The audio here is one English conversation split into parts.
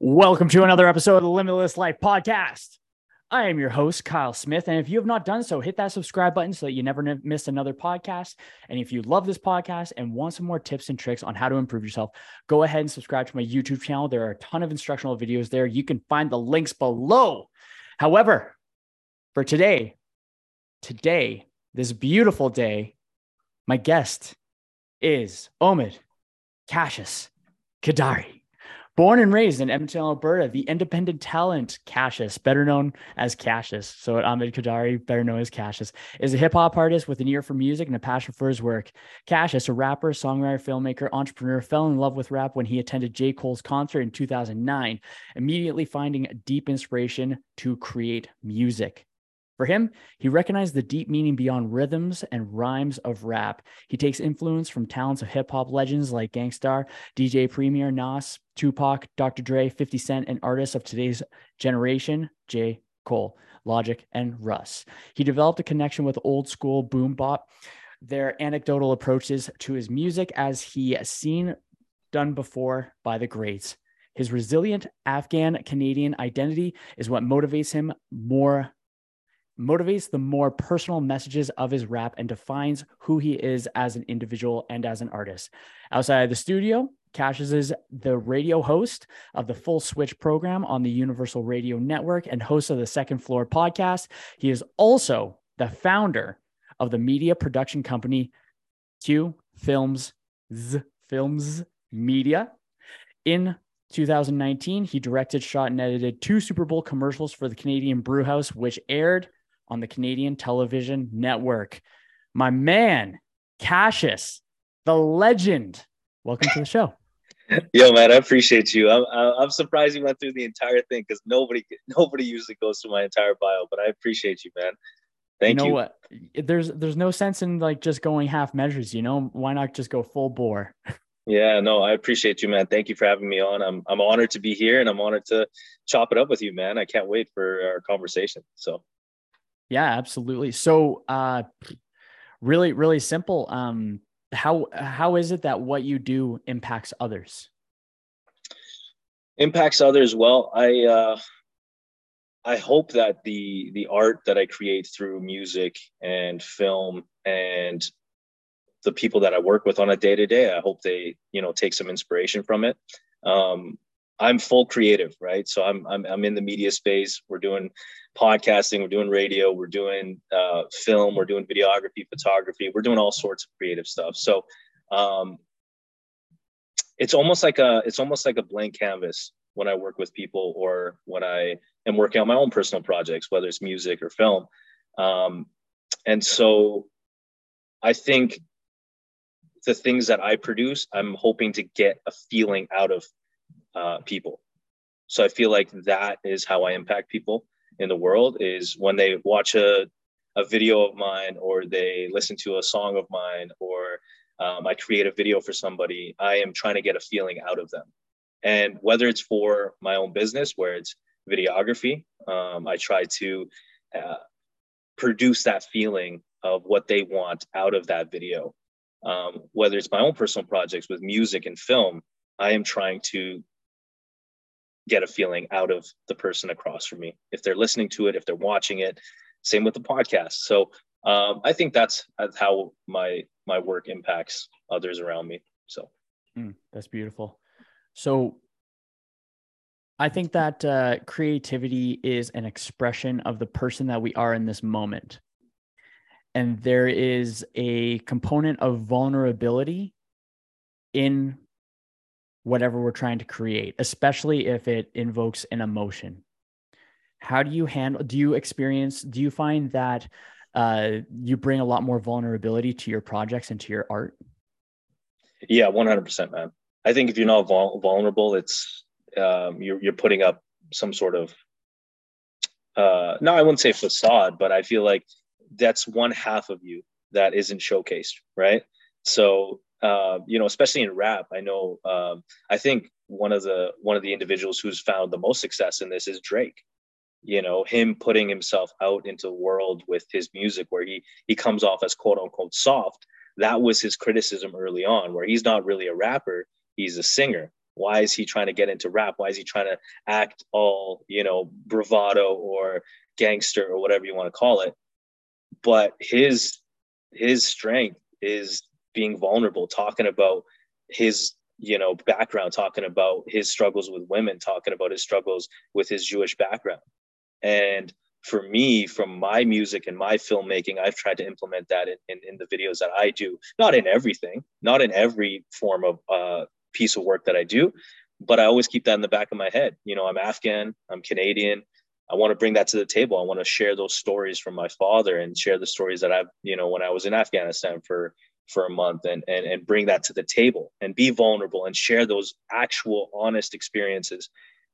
Welcome to another episode of the Limitless Life Podcast. I am your host, Kyle Smith. And if you have not done so, hit that subscribe button so that you never miss another podcast. And if you love this podcast and want some more tips and tricks on how to improve yourself, go ahead and subscribe to my YouTube channel. There are a ton of instructional videos there. You can find the links below. However, for today, today, this beautiful day, my guest is Omid Qashus Qaderi. Born and raised in Edmonton, Alberta, the independent talent Qashus, better known as Qashus, so Ahmed Qaderi, better known as Qashus, is a hip hop artist with an ear for music and a passion for his work. Qashus, a rapper, songwriter, filmmaker, entrepreneur, fell in love with rap when he attended J. Cole's concert in 2009, immediately finding deep inspiration to create music. For him, he recognized the deep meaning beyond rhythms and rhymes of rap. He takes influence from talents of hip hop legends like Gang Starr, DJ Premier, Nas, Tupac, Dr. Dre, 50 Cent, and artists of today's generation, J. Cole, Logic, and Russ. He developed a connection with old school boom bap, their anecdotal approaches to his music as he seen done before by the greats. His resilient Afghan Canadian identity is what motivates him more motivates the more personal messages of his rap and defines who he is as an individual and as an artist. Outside of the studio, Qashus is the radio host of the Full Switch program on the Universal Radio Network and host of the Second Floor podcast. He is also the founder of the media production company Q Films Z Films Media. In 2019, he directed, shot, and edited two Super Bowl commercials for the Canadian Brewhouse, which aired on the Canadian Television Network. My man, Qashus, the legend. Welcome to the show. Yo, man, I appreciate you. I'm, I'm surprised you went through the entire thing because nobody nobody usually goes through my entire bio, but I appreciate you, man. Thank you. Know you. what? There's there's no sense in like just going half measures. You know, why not just go full bore? Yeah, no, I appreciate you, man. Thank you for having me on. I'm I'm honored to be here, and I'm honored to chop it up with you, man. I can't wait for our conversation. So yeah, absolutely. So, uh, really, really simple. Um, how how is it that what you do impacts others? Impacts others. Well, I uh, I hope that the the art that I create through music and film and the people that I work with on a day to day, I hope they you know take some inspiration from it. Um, I'm full creative, right? So I'm, I'm I'm in the media space. We're doing podcasting, we're doing radio, we're doing uh, film, we're doing videography, photography, we're doing all sorts of creative stuff. So um, it's almost like a it's almost like a blank canvas when I work with people or when I am working on my own personal projects, whether it's music or film. Um, and so I think the things that I produce, I'm hoping to get a feeling out of uh, people. So I feel like that is how I impact people in the world is when they watch a, a video of mine or they listen to a song of mine or um, I create a video for somebody, I am trying to get a feeling out of them. And whether it's for my own business, where it's videography, um, I try to uh, produce that feeling of what they want out of that video. Um, whether it's my own personal projects with music and film, I am trying to get a feeling out of the person across from me. If they're listening to it if they're watching it same with the podcast. So um, i think that's, how my my work impacts others around me so. Mm, that's beautiful. So i think that uh, creativity is an expression of the person that we are in this moment. And there is a component of vulnerability in whatever we're trying to create, especially if it invokes an emotion. How do you handle, do you experience, do you find that uh, you bring a lot more vulnerability to your projects and to your art? Yeah, 100%, man. I think if you're not vul- vulnerable, it's, um, you're, you're putting up some sort of, uh, no, I wouldn't say facade, but I feel like that's one half of you that isn't showcased, right? So uh, you know, especially in rap, I know. Um, I think one of the one of the individuals who's found the most success in this is Drake. You know, him putting himself out into the world with his music, where he he comes off as quote unquote soft. That was his criticism early on, where he's not really a rapper; he's a singer. Why is he trying to get into rap? Why is he trying to act all, you know, bravado or gangster or whatever you want to call it? But his his strength is being vulnerable, talking about his you know background, talking about his struggles with women, talking about his struggles with his Jewish background. And for me, from my music and my filmmaking, I've tried to implement that in, in, in the videos that I do. Not in everything, not in every form of uh, piece of work that I do, but I always keep that in the back of my head. You know, I'm Afghan, I'm Canadian. I want to bring that to the table. I want to share those stories from my father and share the stories that I've, you know, when I was in Afghanistan for for a month and and and bring that to the table and be vulnerable and share those actual honest experiences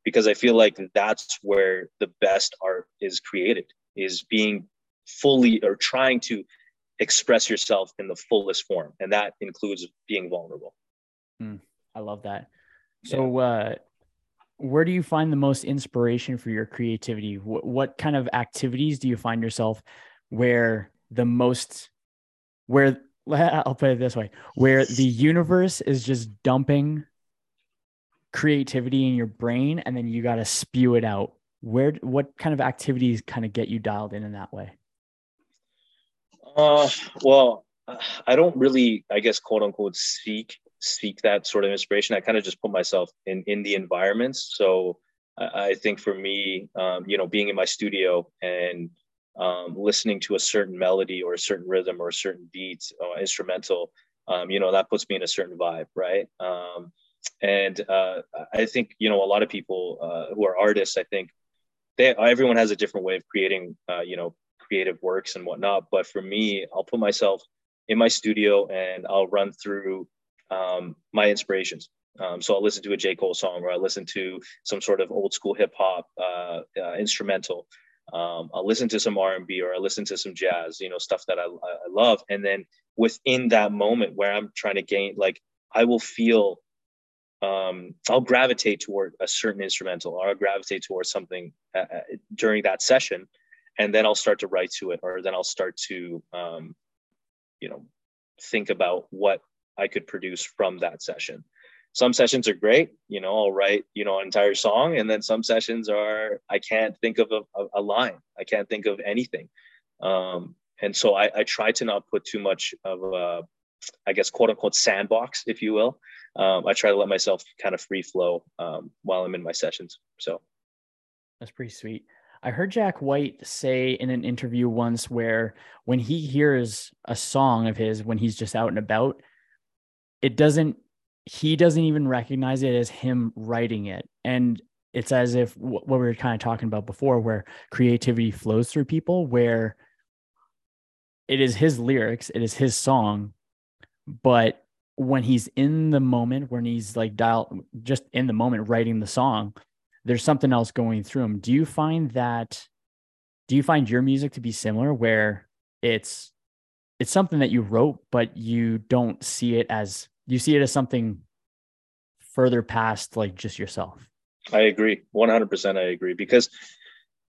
because I feel like that's where the best art is created is being fully or trying to express yourself in the fullest form and that includes being vulnerable. Mm, I love that. So yeah. uh where do you find the most inspiration for your creativity? What, what kind of activities do you find yourself where the most, where I'll put it this way, where the universe is just dumping creativity in your brain and then you got to spew it out? Where, what kind of activities kind of get you dialed in in that way? Uh, well, I don't really, I guess, quote unquote, seek seek that sort of inspiration. I kind of just put myself in in the environments. So I, I think for me, um, you know, being in my studio and um, listening to a certain melody or a certain rhythm or a certain beat or uh, instrumental, um, you know, that puts me in a certain vibe, right? Um, and uh, I think you know a lot of people uh, who are artists. I think they everyone has a different way of creating, uh, you know, creative works and whatnot. But for me, I'll put myself in my studio and I'll run through um, my inspirations. Um, so I'll listen to a J. Cole song or I listen to some sort of old school hip hop uh, uh, instrumental. Um, I'll listen to some R&B or I listen to some jazz, you know, stuff that I, I love. And then within that moment where I'm trying to gain, like I will feel, um, I'll gravitate toward a certain instrumental or I'll gravitate towards something uh, uh, during that session. And then I'll start to write to it or then I'll start to, um, you know, think about what I could produce from that session. Some sessions are great, you know, I'll write, you know, an entire song. And then some sessions are, I can't think of a, a line. I can't think of anything. Um, and so I, I try to not put too much of a, I guess, quote unquote, sandbox, if you will. Um, I try to let myself kind of free flow um, while I'm in my sessions. So that's pretty sweet. I heard Jack White say in an interview once where when he hears a song of his when he's just out and about, it doesn't he doesn't even recognize it as him writing it. And it's as if what we were kind of talking about before where creativity flows through people where it is his lyrics it is his song but when he's in the moment when he's like dial just in the moment writing the song there's something else going through him. Do you find that do you find your music to be similar where it's it's something that you wrote, but you don't see it as you see it as something further past like just yourself. I agree. 100% I agree because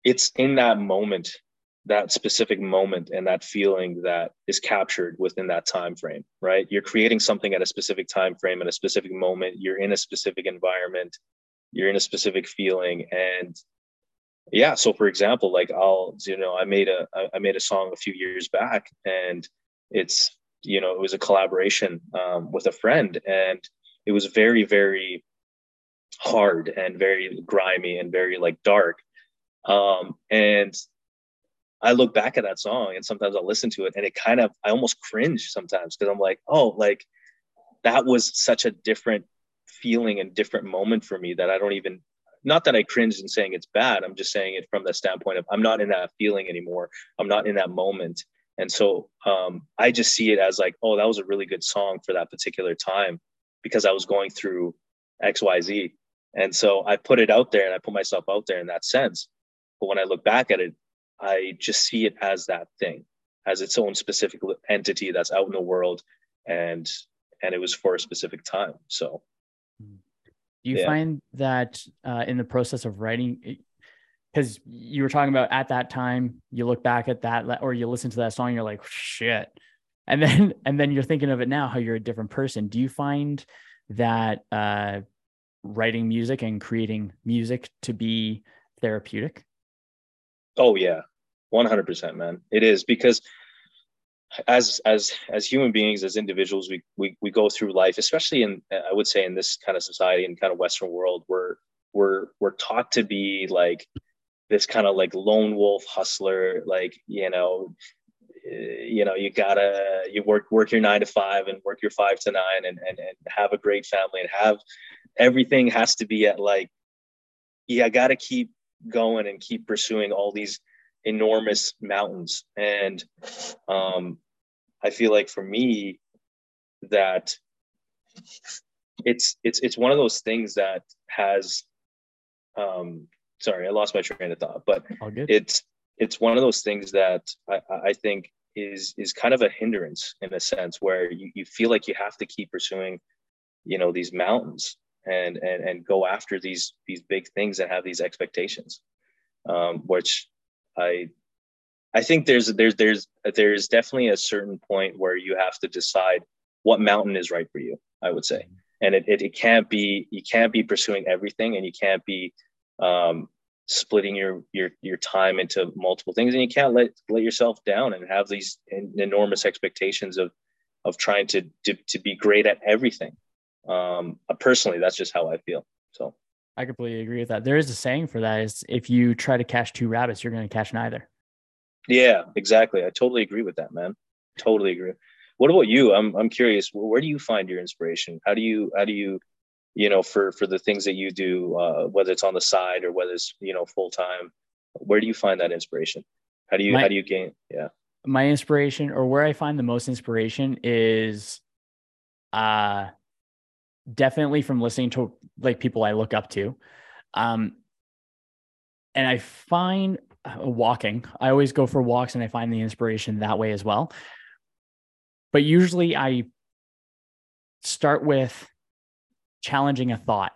it's in that moment, that specific moment and that feeling that is captured within that time frame, right? You're creating something at a specific time frame at a specific moment, you're in a specific environment, you're in a specific feeling and yeah, so for example, like I'll you know, I made a I made a song a few years back and it's you know it was a collaboration um, with a friend and it was very very hard and very grimy and very like dark. Um, and i look back at that song and sometimes i'll listen to it and it kind of i almost cringe sometimes because i'm like oh like that was such a different feeling and different moment for me that i don't even not that i cringe in saying it's bad i'm just saying it from the standpoint of i'm not in that feeling anymore. I'm not in that moment and so um, I just see it as like, oh, that was a really good song for that particular time because I was going through X, Y, Z. And so I put it out there and I put myself out there in that sense. But when I look back at it, I just see it as that thing, as its own specific entity that's out in the world, and and it was for a specific time. So, do you yeah. find that uh, in the process of writing, because you were talking about at that time you look back at that or you listen to that song you're like shit and then and then you're thinking of it now how you're a different person do you find that uh writing music and creating music to be therapeutic? Oh yeah, 100% man. It is because as as as human beings as individuals we, we we go through life especially in i would say in this kind of society and kind of western world we're we're we're taught to be like this kind of like lone wolf hustler like you know eh, you know you gotta you work work your nine to five and work your five to nine and and, and have a great family and have everything has to be at like yeah i gotta keep going and keep pursuing all these enormous mountains. And um, I feel like for me, that it's it's it's one of those things that has um sorry i lost my train of thought but it's it's one of those things that I, I think is is kind of a hindrance in a sense where you, you feel like you have to keep pursuing you know these mountains and and and go after these these big things and have these expectations um, which I I think there's there's there's there's definitely a certain point where you have to decide what mountain is right for you. I would say, and it it, it can't be you can't be pursuing everything, and you can't be um, splitting your your your time into multiple things, and you can't let let yourself down and have these enormous expectations of of trying to to, to be great at everything. Um, personally, that's just how I feel. So. I completely agree with that. There is a saying for that is if you try to catch two rabbits, you're going to catch neither. Yeah, exactly. I totally agree with that, man. Totally agree. What about you? I'm I'm curious. Where do you find your inspiration? How do you how do you you know for for the things that you do, uh, whether it's on the side or whether it's you know full time? Where do you find that inspiration? How do you my, how do you gain? Yeah, my inspiration or where I find the most inspiration is, uh, definitely from listening to like people I look up to. Um, and I find uh, walking, I always go for walks and I find the inspiration that way as well. But usually I start with challenging a thought.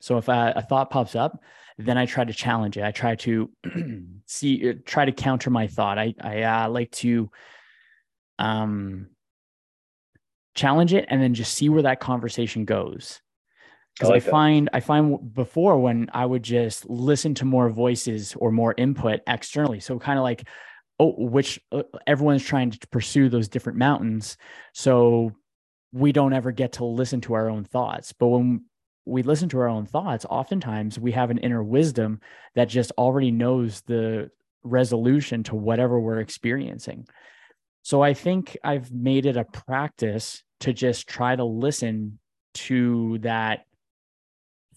So if a, a thought pops up, then I try to challenge it. I try to see, uh, try to counter my thought. I, I uh, like to um, challenge it and then just see where that conversation goes because I, like I find that. I find before when I would just listen to more voices or more input externally, so kind of like oh, which uh, everyone's trying to pursue those different mountains, so we don't ever get to listen to our own thoughts. But when we listen to our own thoughts, oftentimes we have an inner wisdom that just already knows the resolution to whatever we're experiencing. So I think I've made it a practice to just try to listen to that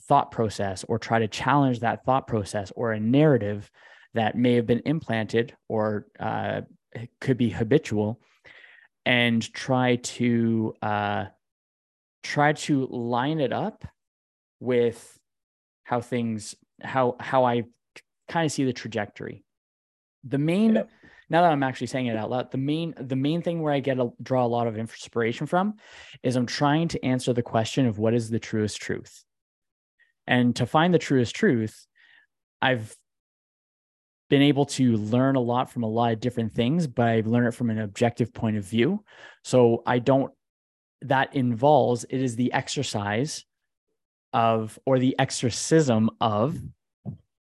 thought process or try to challenge that thought process or a narrative that may have been implanted or uh, could be habitual and try to uh, try to line it up with how things how how i kind of see the trajectory the main yeah now that I'm actually saying it out loud, the main the main thing where I get a draw a lot of inspiration from is I'm trying to answer the question of what is the truest truth. And to find the truest truth, I've been able to learn a lot from a lot of different things, but I've learned it from an objective point of view. So I don't that involves it is the exercise of or the exorcism of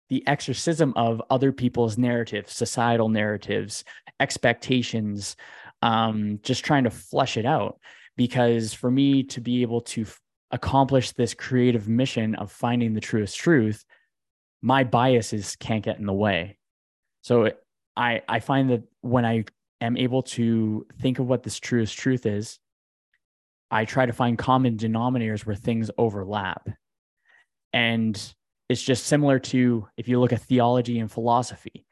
the exorcism of other people's narratives, societal narratives, expectations, um, just trying to flush it out. Because for me to be able to f- accomplish this creative mission of finding the truest truth, my biases can't get in the way. So I I find that when I am able to think of what this truest truth is, I try to find common denominators where things overlap. And it's just similar to if you look at theology and philosophy,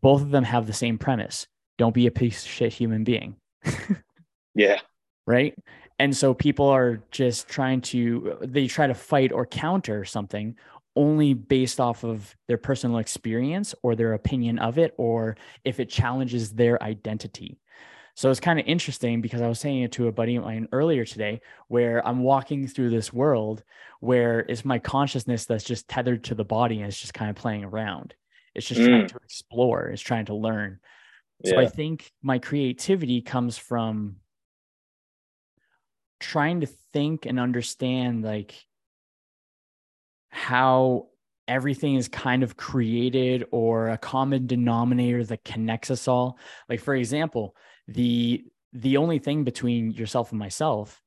both of them have the same premise don't be a piece of shit human being. yeah. Right. And so people are just trying to, they try to fight or counter something only based off of their personal experience or their opinion of it, or if it challenges their identity. So it's kind of interesting because I was saying it to a buddy of mine earlier today, where I'm walking through this world where it's my consciousness that's just tethered to the body and it's just kind of playing around. It's just mm. trying to explore, it's trying to learn. So yeah. I think my creativity comes from trying to think and understand like how everything is kind of created or a common denominator that connects us all. Like for example, the the only thing between yourself and myself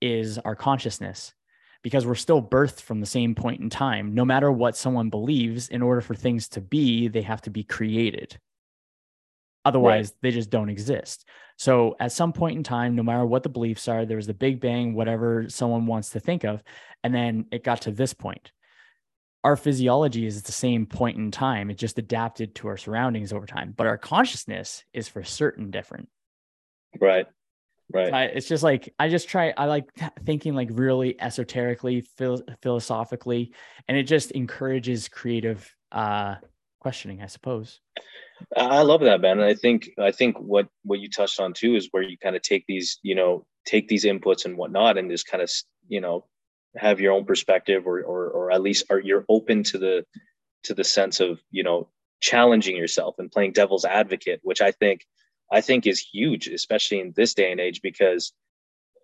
is our consciousness because we're still birthed from the same point in time. No matter what someone believes, in order for things to be, they have to be created. Otherwise, right. they just don't exist. So, at some point in time, no matter what the beliefs are, there was the Big Bang, whatever someone wants to think of. And then it got to this point. Our physiology is at the same point in time. It just adapted to our surroundings over time. But our consciousness is for certain different. Right. Right. I, it's just like I just try. I like thinking like really esoterically, phil- philosophically, and it just encourages creative uh, questioning, I suppose. I love that, man. And I think I think what what you touched on too is where you kind of take these, you know, take these inputs and whatnot, and just kind of, you know, have your own perspective, or or or at least are you're open to the to the sense of you know challenging yourself and playing devil's advocate, which I think I think is huge, especially in this day and age, because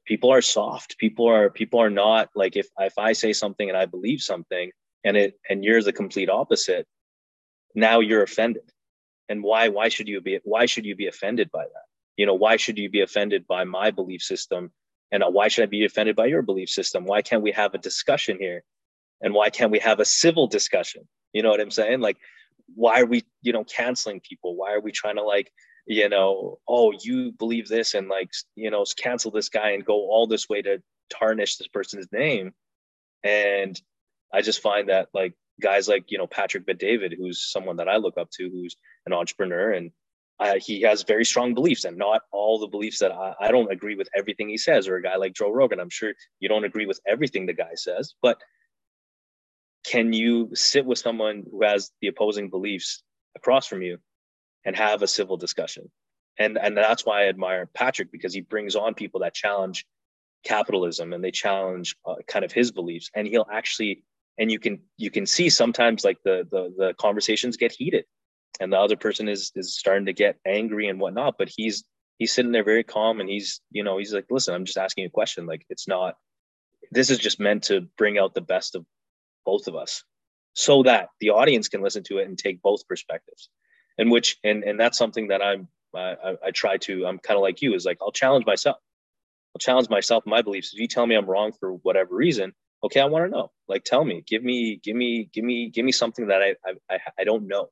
people are soft. People are people are not like if if I say something and I believe something and it and you're the complete opposite, now you're offended. And why why should you be why should you be offended by that? You know, why should you be offended by my belief system? And uh, why should I be offended by your belief system? Why can't we have a discussion here? And why can't we have a civil discussion? You know what I'm saying? Like, why are we, you know, canceling people? Why are we trying to like you know, oh, you believe this and like, you know, cancel this guy and go all this way to tarnish this person's name. And I just find that like guys like, you know, Patrick Bet-David, who's someone that I look up to, who's an entrepreneur and uh, he has very strong beliefs and not all the beliefs that I, I don't agree with everything he says or a guy like Joe Rogan. I'm sure you don't agree with everything the guy says, but can you sit with someone who has the opposing beliefs across from you and have a civil discussion. And and that's why I admire Patrick because he brings on people that challenge capitalism and they challenge uh, kind of his beliefs and he'll actually and you can you can see sometimes like the the the conversations get heated and the other person is is starting to get angry and whatnot but he's he's sitting there very calm and he's you know he's like listen i'm just asking a question. Like it's not this is just meant to bring out the best of both of us so that the audience can listen to it and take both perspectives. And which and and that's something that i'm I, I try to i'm kind of like you is like i'll challenge myself. I'll challenge myself my beliefs. If you tell me i'm wrong for whatever reason okay i want to know. Like tell me. Give me give me give me give me something that i i, I don't know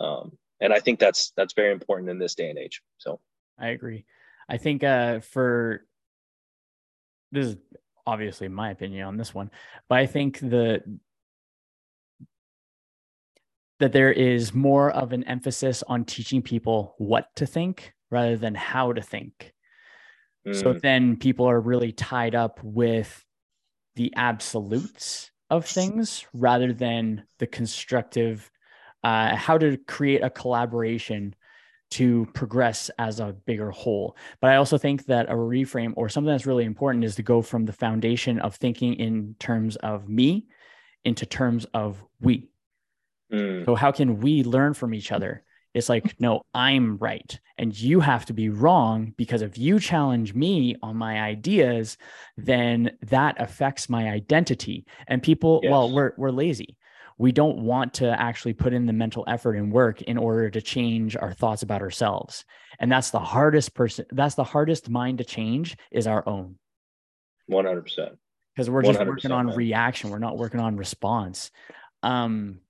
um, and i think that's that's very important in this day and age so i agree i think uh for this is obviously my opinion on this one but i think the that there is more of an emphasis on teaching people what to think rather than how to think. Mm. So then people are really tied up with the absolutes of things rather than the constructive, uh, how to create a collaboration to progress as a bigger whole. But I also think that a reframe or something that's really important is to go from the foundation of thinking in terms of me into terms of we. Mm. So how can we learn from each other? It's like, no, I'm right. And you have to be wrong because if you challenge me on my ideas, then that affects my identity. And people, yes. well, we're, we're lazy. We don't want to actually put in the mental effort and work in order to change our thoughts about ourselves. And that's the hardest person, that's the hardest mind to change is our own. 100%. Because we're just working on man. reaction. We're not working on response. Um,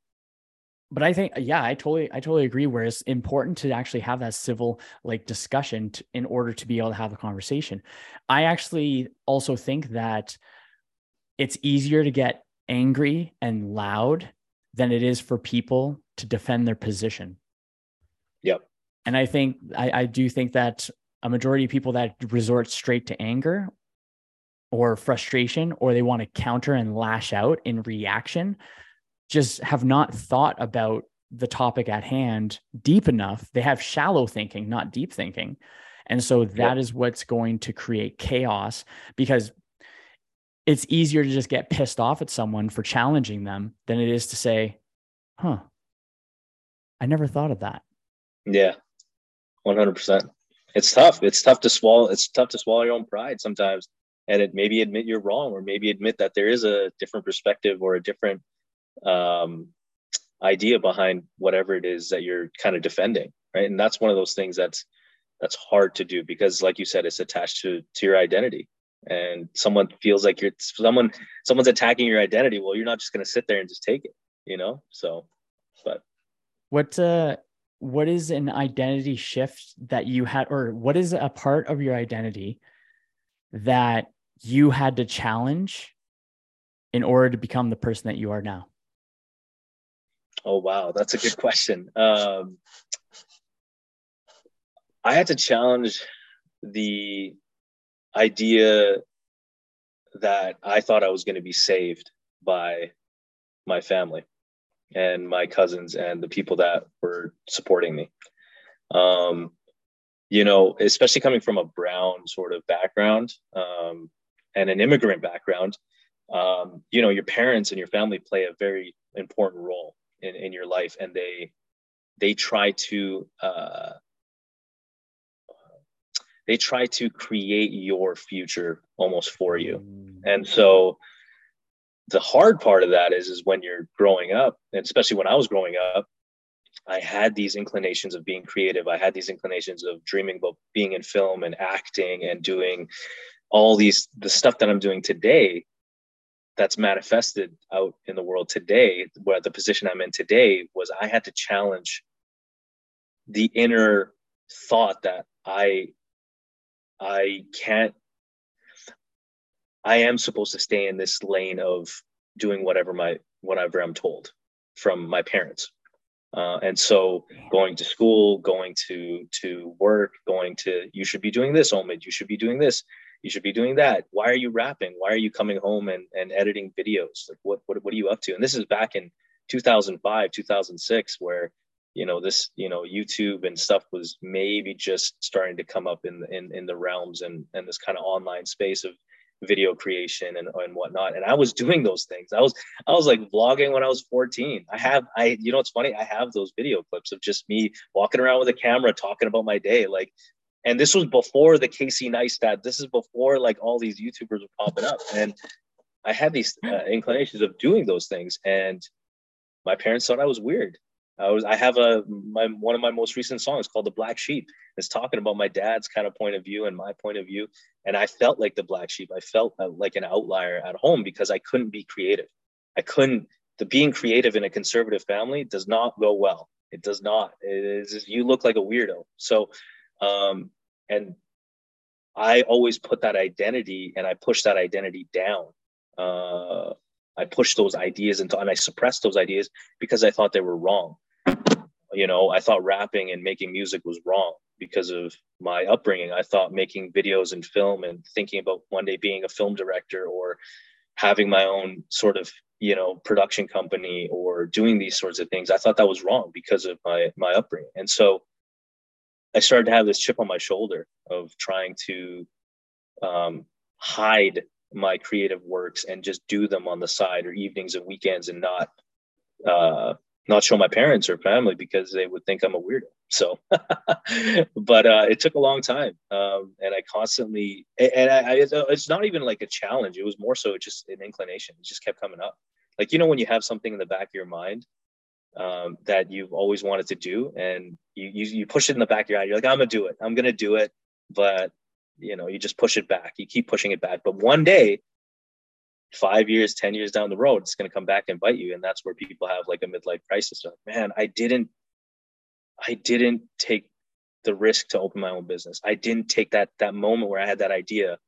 but I think, yeah, I totally, I totally agree. Where it's important to actually have that civil like discussion to, in order to be able to have a conversation. I actually also think that it's easier to get angry and loud than it is for people to defend their position. Yep. And I think, I, I do think that a majority of people that resort straight to anger or frustration, or they want to counter and lash out in reaction just have not thought about the topic at hand deep enough. They have shallow thinking, not deep thinking. And so that yep. is what's going to create chaos because it's easier to just get pissed off at someone for challenging them than it is to say, huh, I never thought of that. Yeah, 100%. It's tough. It's tough to swallow. It's tough to swallow your own pride sometimes and it maybe admit you're wrong or maybe admit that there is a different perspective or a different um, idea behind whatever it is that you're kind of defending right and that's one of those things that's that's hard to do because like you said it's attached to to your identity and someone feels like you're someone someone's attacking your identity well you're not just going to sit there and just take it you know? So but what uh what is an identity shift that you had or what is a part of your identity that you had to challenge in order to become the person that you are now? Oh wow that's a good question. Um i had to challenge the idea that i thought i was going to be saved by my family and my cousins and the people that were supporting me. Um, you know, especially coming from a brown sort of background um, and an immigrant background, um, you know, your parents and your family play a very important role in, in your life, and they they try to uh, they try to create your future almost for you, mm. and so the hard part of that is is when you're growing up and especially when i was growing up i had these inclinations of being creative i had these inclinations of dreaming about being in film and acting and doing all these the stuff that i'm doing today that's manifested out in the world today where the position i'm in today was i had to challenge the inner thought that i i can't I am supposed to stay in this lane of doing whatever my whatever I'm told from my parents. Uh, and so going to school, going to to work, going to you should be doing this, Omid, you should be doing this, you should be doing that. Why are you rapping? Why are you coming home and, and editing videos? Like what, what what are you up to? And this is back in 2005, 2006, where you know this you know youtube and stuff was maybe just starting to come up in in, in the realms and and this kind of online space of video creation and, and whatnot. And I was doing those things. I was I was like vlogging when I was 14. I have I you know it's funny, I have those video clips of just me walking around with a camera talking about my day. Like and this was before the Casey Neistat. This is before like all these YouTubers were popping up. And I had these uh, inclinations of doing those things. And my parents thought I was weird. I was I have a my one of my most recent songs called The Black Sheep. It's talking about my dad's kind of point of view and my point of view. And I felt like the black sheep. I felt uh, like an outlier at home because I couldn't be creative. I couldn't the being creative in a conservative family does not go well. It does not. It is you look like a weirdo. So um and I always put that identity and I push that identity down. Uh I pushed those ideas into and I suppressed those ideas because I thought they were wrong you know i thought rapping and making music was wrong because of my upbringing. I thought making videos and film and thinking about one day being a film director or having my own sort of you know production company or doing these sorts of things i thought that was wrong because of my my upbringing. And so i started to have this chip on my shoulder of trying to um, hide my creative works and just do them on the side or evenings and weekends and not uh, not show my parents or family because they would think I'm a weirdo. So, but uh, it took a long time, um, and I constantly and I, I, it's not even like a challenge. It was more so just an inclination. It just kept coming up. Like you know when you have something in the back of your mind um, that you've always wanted to do, and you, you you push it in the back of your head. You're like, I'm gonna do it. I'm gonna do it, but you know you just push it back. You keep pushing it back, but one day five years, 10 years down the road, it's going to come back and bite you. And that's where people have like a midlife crisis. Like, man, I didn't, I didn't take the risk to open my own business. I didn't take that, that moment where I had that idea.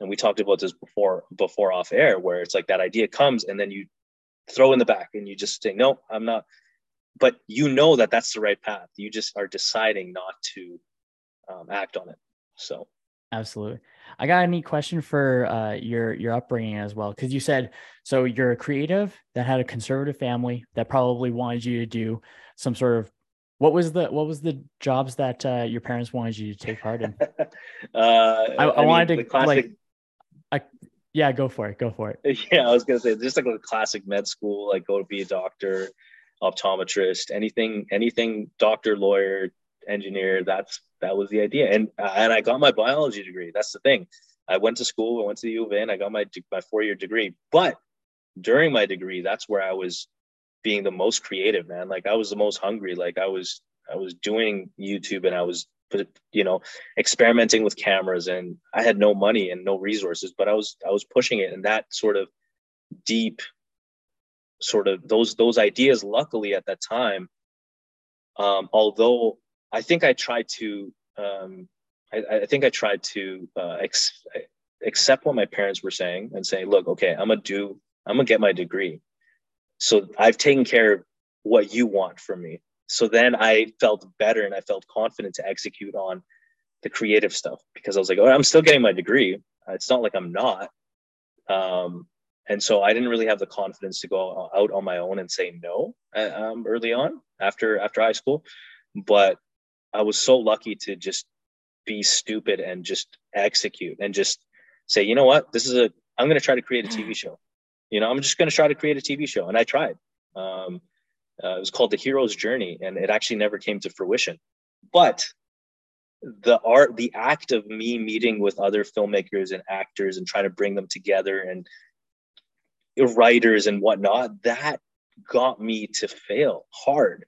And we talked about this before, before off air, where it's like that idea comes and then you throw in the back and you just say, no, I'm not. But you know that that's the right path. You just are deciding not to um, act on it. So Absolutely. I got a neat question for uh, your your upbringing as well, because you said so you're a creative that had a conservative family that probably wanted you to do some sort of what was the what was the jobs that uh, your parents wanted you to take part in? uh, I, I, I wanted to classic... like, I, yeah, go for it, go for it. Yeah, I was gonna say just like a classic med school, like go to be a doctor, optometrist, anything, anything, doctor, lawyer, engineer. That's that was the idea. And uh, and I got my biology degree. That's the thing. I went to school. I went to the U of and I got my my four year degree. But during my degree, that's where I was being the most creative, man. Like I was the most hungry. Like I was I was doing YouTube and I was you know experimenting with cameras and I had no money and no resources, but I was I was pushing it and that sort of deep sort of those those ideas luckily at that time um, although I think I tried to um, I, I, think I tried to uh, ex- accept what my parents were saying and say, look, okay, I'm gonna do, I'm gonna get my degree. So I've taken care of what you want from me. So then I felt better and I felt confident to execute on the creative stuff because I was like, oh, I'm still getting my degree. It's not like I'm not. Um, and so I didn't really have the confidence to go out on my own and say no uh, um, early on after after high school. But I was so lucky to just be stupid and just execute and just say, you know what, this is a, I'm going to try to create a TV show. You know, I'm just going to try to create a TV show. And I tried. Um, uh, it was called The Hero's Journey, and it actually never came to fruition. But the art, the act of me meeting with other filmmakers and actors and trying to bring them together and writers and whatnot, that got me to fail hard.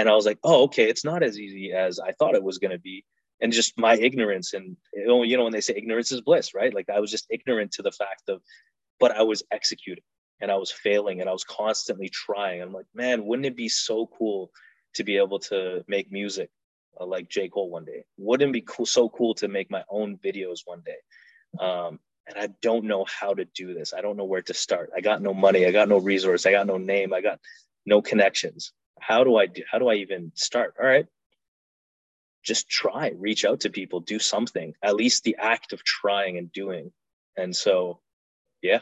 And I was like, oh, okay, it's not as easy as I thought it was going to be. And just my ignorance and you know, when they say ignorance is bliss right? Like i was just ignorant to the fact of but i was executing and i was failing and i was constantly trying. I'm like man wouldn't it be so cool to be able to make music uh, like j. Cole one day? Wouldn't it be cool, so cool to make my own videos one day? Um, and i don't know how to do this. I don't know where to start. I got no money. I got no resource. I got no name. I got no connections how do i do how do i even start all right just try, reach out to people, do something, at least the act of trying and doing. And so, yeah.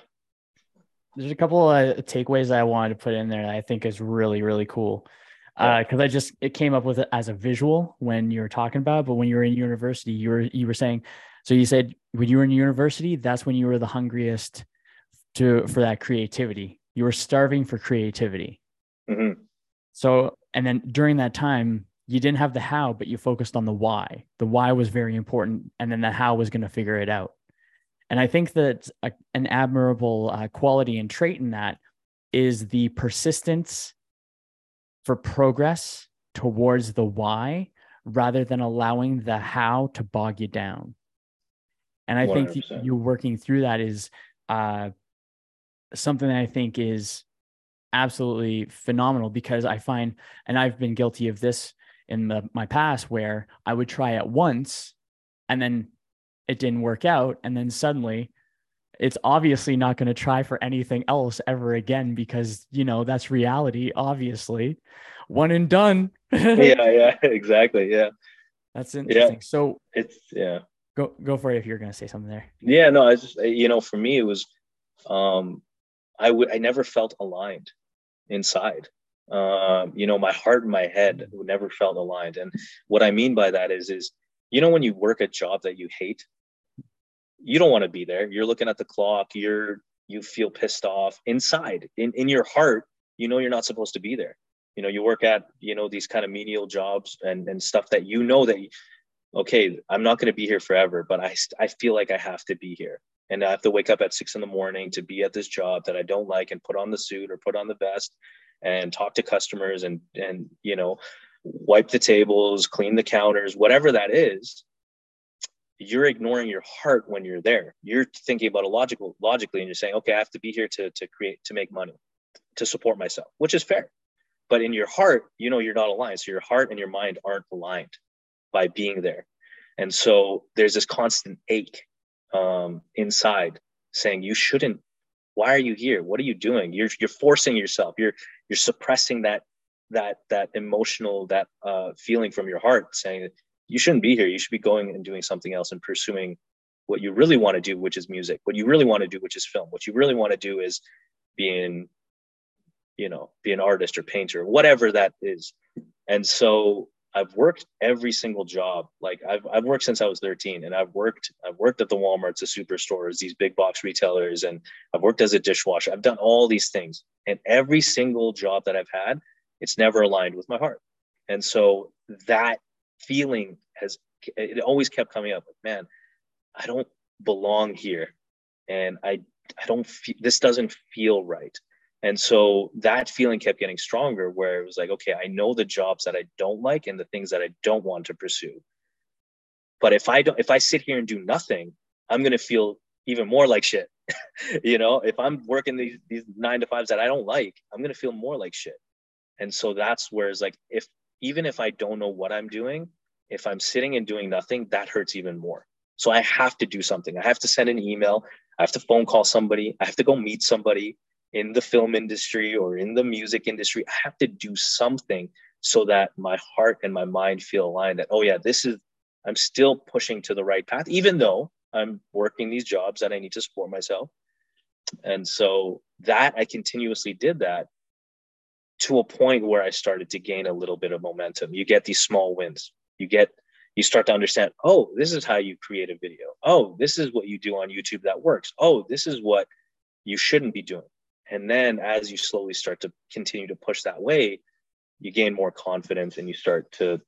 There's a couple of takeaways I wanted to put in there that I think is really, really cool. Because uh, I just it came up with it as a visual when you were talking about, it, but when you were in university, you were you were saying, so you said when you were in university, that's when you were the hungriest to for that creativity. You were starving for creativity. Mm-hmm. So, and then during that time, you didn't have the how, but you focused on the why. The why was very important, and then the how was going to figure it out. And I think that a, an admirable uh, quality and trait in that is the persistence for progress towards the why rather than allowing the how to bog you down. And I 100%. think you working through that is uh, something that I think is absolutely phenomenal because I find, and I've been guilty of this in the, my past where I would try it once and then it didn't work out. And then suddenly it's obviously not going to try for anything else ever again because, you know, that's reality, obviously. One and done. yeah, yeah, exactly. Yeah. That's interesting. Yeah. So it's, yeah. Go, go for it if you're going to say something there. Yeah, no, I just, you know, for me, it was, um, I would, I never felt aligned inside um, you know, my heart and my head never felt aligned. And what I mean by that is, is you know, when you work a job that you hate, you don't want to be there. You're looking at the clock. You're you feel pissed off inside. In in your heart, you know you're not supposed to be there. You know, you work at you know these kind of menial jobs and and stuff that you know that okay, I'm not going to be here forever, but I I feel like I have to be here and I have to wake up at six in the morning to be at this job that I don't like and put on the suit or put on the vest and talk to customers and and you know wipe the tables clean the counters whatever that is you're ignoring your heart when you're there. You're thinking about a logical logically and you're saying okay i have to be here to to create to make money to support myself which is fair. But in your heart you know you're not aligned. So your heart and your mind aren't aligned by being there. And so there's this constant ache um, inside saying you shouldn't why are you here? What are you doing? You're you're forcing yourself. You're you're suppressing that that that emotional that uh, feeling from your heart saying you shouldn't be here. You should be going and doing something else and pursuing what you really want to do which is music. What you really want to do which is film. What you really want to do is being you know be an artist or painter whatever that is. And so I've worked every single job. Like I've I've worked since I was 13 and I've worked I've worked at the Walmarts, the superstores, these big box retailers and I've worked as a dishwasher. I've done all these things. And every single job that I've had, it's never aligned with my heart. And so that feeling has it always kept coming up like, man, I don't belong here and I I don't feel this doesn't feel right. And so that feeling kept getting stronger where it was like, okay, I know the jobs that I don't like and the things that I don't want to pursue. But if I don't, if I sit here and do nothing, I'm going to feel even more like shit. you know, if I'm working these, these nine to fives that I don't like, I'm going to feel more like shit. And so that's where it's like, if, even if I don't know what I'm doing, if I'm sitting and doing nothing, that hurts even more. So I have to do something. I have to send an email. I have to phone call somebody. I have to go meet somebody in the film industry or in the music industry. I have to do something so that my heart and my mind feel aligned that, oh, yeah, this is, I'm still pushing to the right path, even though I'm working these jobs that I need to support myself. And so that I continuously did that to a point where I started to gain a little bit of momentum. You get these small wins. You get you start to understand, oh, this is how you create a video. Oh, this is what you do on YouTube that works. Oh, this is what you shouldn't be doing. And then as you slowly start to continue to push that way, you gain more confidence and you start to,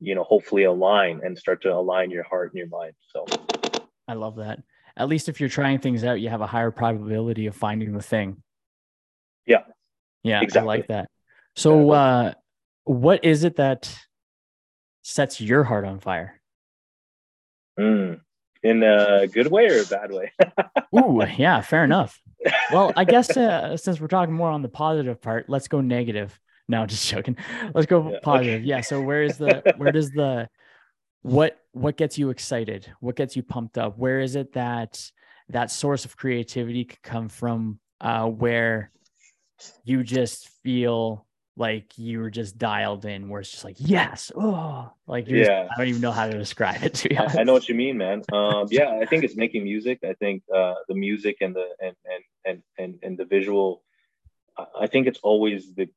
you know, hopefully align and start to align your heart and your mind. So I love that. At least if you're trying things out, you have a higher probability of finding the thing. Yeah. Yeah. Exactly. I like that. So, uh, what is it that sets your heart on fire? Mm, in a good way or a bad way? Ooh, yeah, fair enough. Well, I guess uh, since we're talking more on the positive part, let's go negative. No, just joking. Let's go yeah, positive. Okay. Yeah. So where is the where does the what what gets you excited? What gets you pumped up? Where is it that that source of creativity could come from? Uh, where you just feel like you were just dialed in where it's just like yes oh like yeah just, i don't even know how to describe it to be honest. I, know what you mean man. Um yeah i think it's making music. I think uh the music and the and and and and, and the visual i think it's always the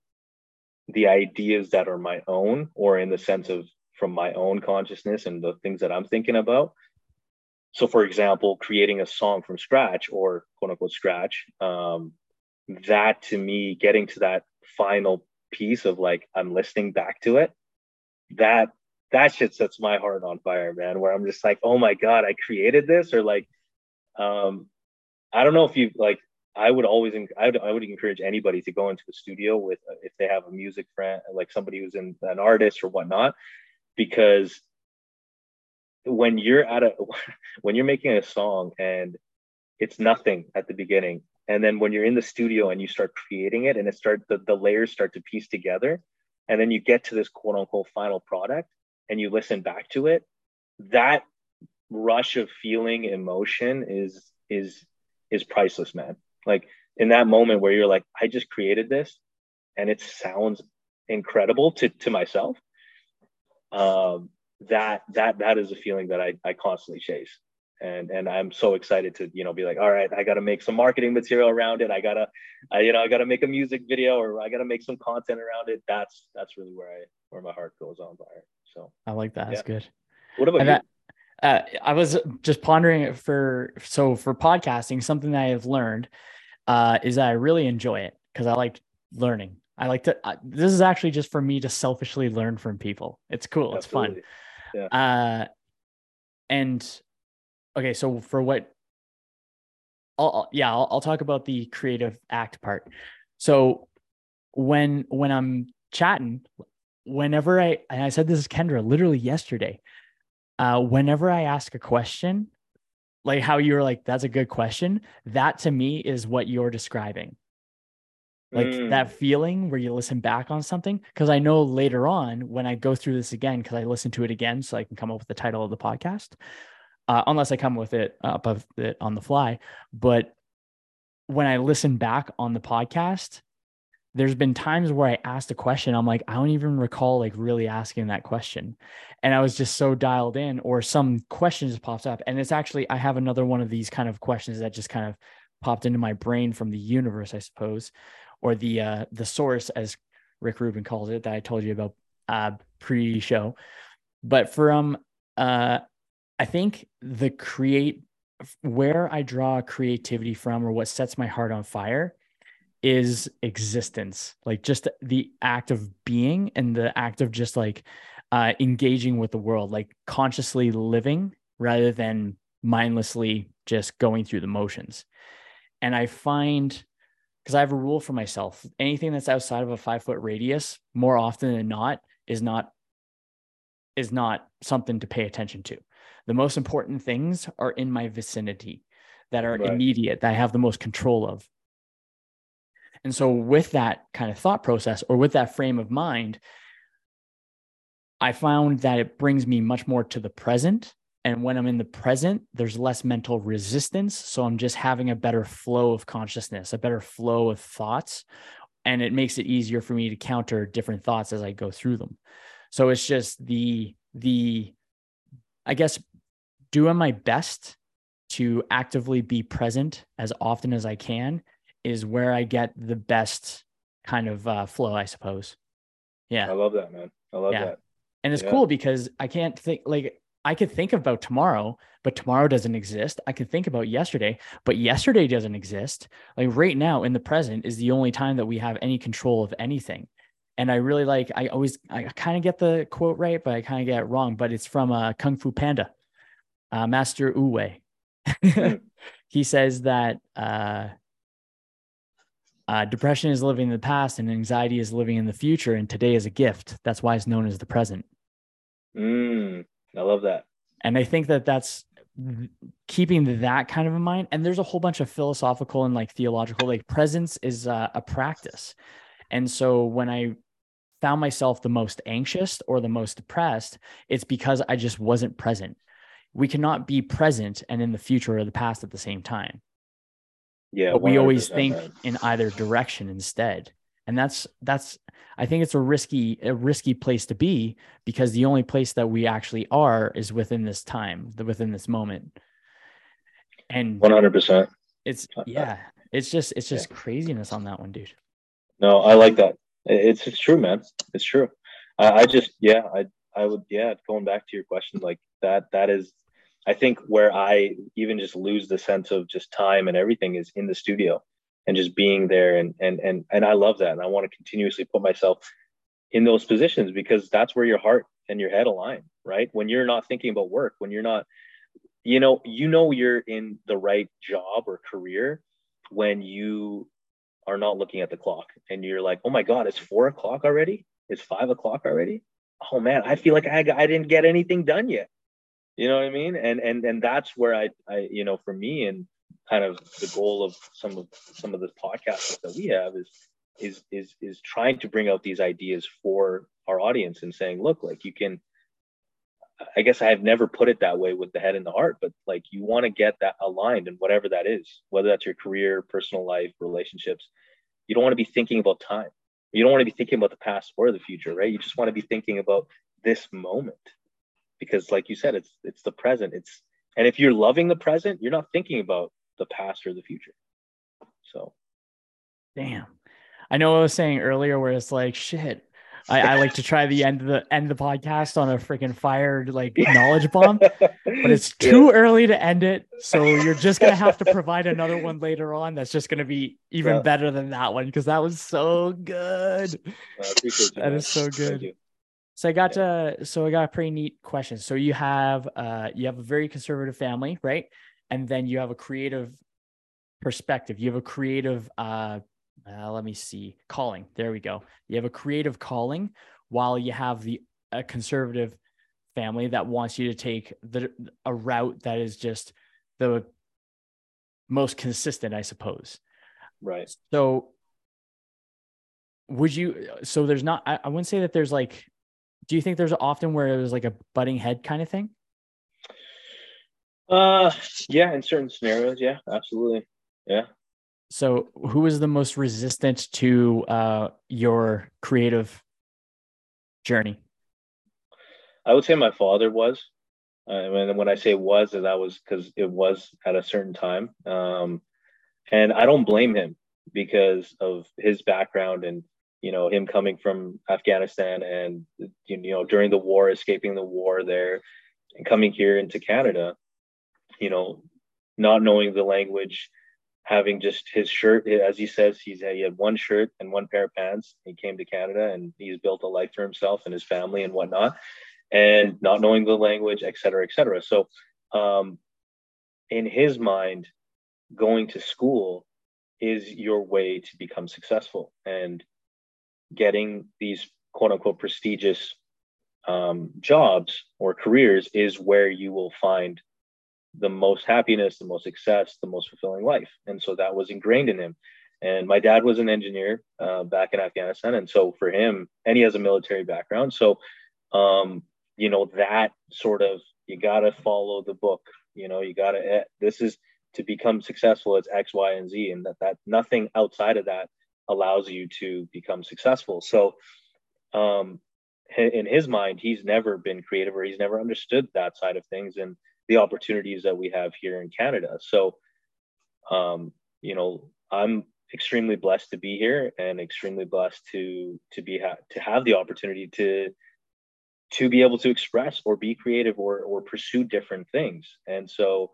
the ideas that are my own or in the sense of from my own consciousness and the things that i'm thinking about. So for example creating a song from scratch or quote unquote scratch um that to me getting to that final piece of like I'm listening back to it, that that shit sets my heart on fire, man. Where I'm just like, oh my god, I created this, or like, um, I don't know if you like. I would always, I would, I would encourage anybody to go into a studio with uh, if they have a music friend, like somebody who's in an artist or whatnot, because when you're at a when you're making a song and it's nothing at the beginning and then when you're in the studio and you start creating it and it start the, the layers start to piece together and then you get to this quote unquote final product and you listen back to it that rush of feeling emotion is is is priceless man. Like in that moment where you're like i just created this and it sounds incredible to to myself um that that that is a feeling that i i constantly chase and and I'm so excited to you know be like all right I got to make some marketing material around it. I gotta I, you know I gotta make a music video or I gotta make some content around it. That's that's really where I where my heart goes on fire so I like that. Yeah. that's good. What about and you? that, uh, I was just pondering it for so for podcasting something that I have learned uh, is that I really enjoy it because I like learning. I like to uh, this is actually just for me to selfishly learn from people. It's cool. Absolutely. it's fun. Yeah. uh and okay, so for what I'll, yeah, I'll, I'll talk about the creative act part. So when when I'm chatting, whenever I and I said this is Kendra literally yesterday, uh, whenever I ask a question, like how you're like, that's a good question. That to me is what you're describing. Like mm. that feeling where you listen back on something. Cause I know later on when I go through this again, because I listen to it again so I can come up with the title of the podcast uh, unless I come with it up of it on the fly. But when I listen back on the podcast, there's been times where I asked a question. I'm like, I don't even recall like really asking that question. And I was just so dialed in, or some questions popped up. And it's actually, I have another one of these kind of questions that just kind of popped into my brain from the universe, I suppose, or the uh the source, as Rick Rubin calls it, that I told you about uh pre-show. But from uh I think the create where I draw creativity from or what sets my heart on fire is existence, like just the act of being and the act of just like uh, engaging with the world, like consciously living rather than mindlessly just going through the motions. And I find because I have a rule for myself. Anything that's outside of a five foot radius, more often than not, is not is not something to pay attention to. The most important things are in my vicinity that are right. immediate, that I have the most control of. And so, with that kind of thought process or with that frame of mind, I found that it brings me much more to the present. And when I'm in the present, there's less mental resistance. So I'm just having a better flow of consciousness, a better flow of thoughts. And it makes it easier for me to counter different thoughts as I go through them. So it's just the, the, I guess, doing my best to actively be present as often as I can is where I get the best kind of uh, flow, I suppose. Yeah. I love that, man. I love yeah. that. And it's yeah. cool because I can't think like I could think about tomorrow, but tomorrow doesn't exist. I could think about yesterday, but yesterday doesn't exist. Like right now in the present is the only time that we have any control of anything. And I really like, I always, I kind of get the quote right, but I kind of get it wrong. But it's from uh, Kung Fu Panda, uh, Master Oogway. Hmm. he says that uh, uh, depression is living in the past and anxiety is living in the future, and today is a gift. That's why it's known as the present. Mm, I love that. And I think that that's keeping that kind of in mind. And there's a whole bunch of philosophical and like theological, like presence is uh, a practice. And so when I found myself the most anxious or the most depressed, it's because I just wasn't present. We cannot be present and in the future or the past at the same time. Yeah but we always think in either direction instead. And that's that's i think it's a risky a risky place to be because the only place that we actually are is within this time within this moment. And 100% it's uh, uh, yeah it's just it's just yeah. craziness on that one dude. No i like that. It's it's true man. It's true. I, I just yeah i i would yeah going back to your question like that that is I think where I even just lose the sense of just time and everything is in the studio and just being there and and and and I love that and I want to continuously put myself in those positions because that's where your heart and your head align, right? When you're not thinking about work, when you're not you know, you know you're in the right job or career when you are not looking at the clock and you're like, oh my God, it's four o'clock already? It's five o'clock already? Oh man, I feel like I, I didn't get anything done yet you know what i mean? And and and that's where i i you know for me and kind of the goal of some of some of the podcasts that we have is is is is trying to bring out these ideas for our audience and saying look like you can i guess i've never put it that way with the head and the heart but like you want to get that aligned and whatever that is whether that's your career personal life relationships. You don't want to be thinking about time. You don't want to be thinking about the past or the future right? You just want to be thinking about this moment because like you said it's it's the present it's and if you're loving the present you're not thinking about the past or the future so damn i know i was saying earlier where it's like shit I, I like to try the end of the end of the podcast on a freaking fired like knowledge bomb, but it's too yeah. early to end it. So you're just gonna have to provide another one later on. That's just gonna be even yeah. better than that one because that was so good. That is so good. So I got yeah. to so I got a pretty neat question. So you have uh you have a very conservative family, right? And then you have a creative perspective. You have a creative uh, uh let me see, calling. There we go. You have a creative calling while you have the a conservative family that wants you to take the a route that is just the most consistent, I suppose. Right. So would you so there's not I, I wouldn't say that there's like do you think there's often where it was like a butting head kind of thing? Uh, yeah, in certain scenarios, yeah, absolutely, yeah. So, who was the most resistant to uh, your creative journey? I would say my father was. Uh, when when I say was, that was because it was at a certain time, um, and I don't blame him because of his background and you know him coming from Afghanistan and you know during the war escaping the war there and coming here into Canada you know not knowing the language having just his shirt as he says he's he had one shirt and one pair of pants. He came to Canada and he's built a life for himself and his family and whatnot and not knowing the language et cetera et cetera. So um, in his mind going to school is your way to become successful. And getting these quote unquote prestigious um, jobs or careers is where you will find the most happiness, the most success, the most fulfilling life. And so that was ingrained in him. And my dad was an engineer uh, back in Afghanistan. And so for him, and he has a military background. So, um, you know, that sort of, you got to follow the book. You know, you got to, eh, this is to become successful, it's X, Y, and Z. And that, that nothing outside of that allows you to become successful. So, um, in his mind, he's never been creative or he's never understood that side of things and the opportunities that we have here in Canada. So, um, you know, I'm extremely blessed to be here and extremely blessed to to be ha- to have the opportunity to to be able to express or be creative or or pursue different things. And so,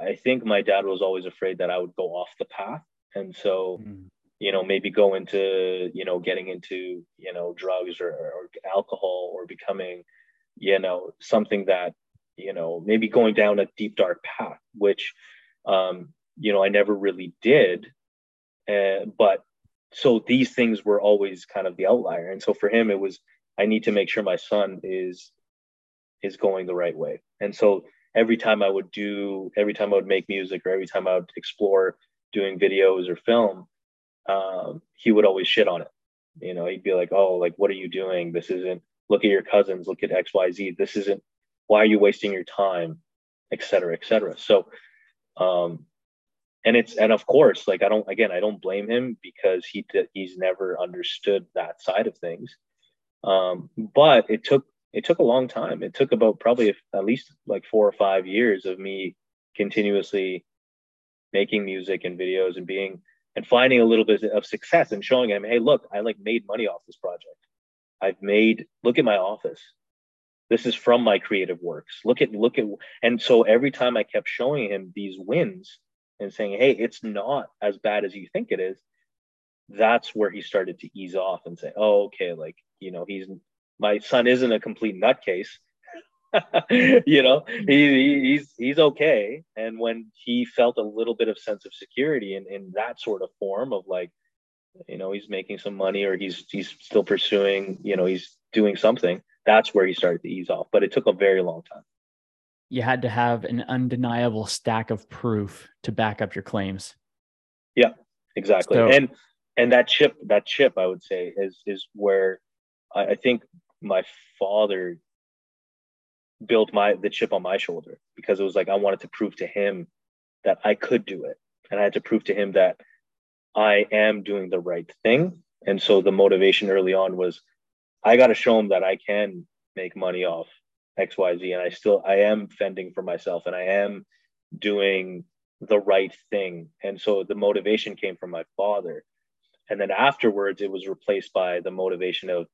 I think my dad was always afraid that I would go off the path, and so. Mm you know maybe go into you know getting into you know drugs or, or alcohol or becoming you know something that you know maybe going down a deep dark path which um you know i never really did. Uh, but so these things were always kind of the outlier. And so for him it was i need to make sure my son is is going the right way. And so every time i would do every time i would make music or every time i would explore doing videos or film um, he would always shit on it. You know, he'd be like, "Oh, like what are you doing? This isn't. Look at your cousins. Look at X, Y, Z. This isn't. Why are you wasting your time, et cetera, et cetera." So, um, and it's and of course, like I don't again, I don't blame him because he he's never understood that side of things. Um, but it took it took a long time. It took about probably at least like four or five years of me continuously making music and videos and being and finding a little bit of success and showing him, hey, look, I like made money off this project. I've made, look at my office. This is from my creative works. Look at, look at, and so every time I kept showing him these wins and saying, hey, it's not as bad as you think it is, that's where he started to ease off and say, oh, okay, like, you know, he's, my son isn't a complete nutcase you know, he, he's he's okay. And when he felt a little bit of sense of security in, in that sort of form of like, you know, he's making some money or he's he's still pursuing, you know, he's doing something, that's where he started to ease off. But it took a very long time. You had to have an undeniable stack of proof to back up your claims. Yeah, exactly. So, and and that chip, that chip, I would say, is is where I, I think my father built my the chip on my shoulder because it was like I wanted to prove to him that I could do it. And I had to prove to him that I am doing the right thing. And so the motivation early on was I got to show him that I can make money off XYZ and I still I am fending for myself and I am doing the right thing. And so the motivation came from my father. And then afterwards it was replaced by the motivation of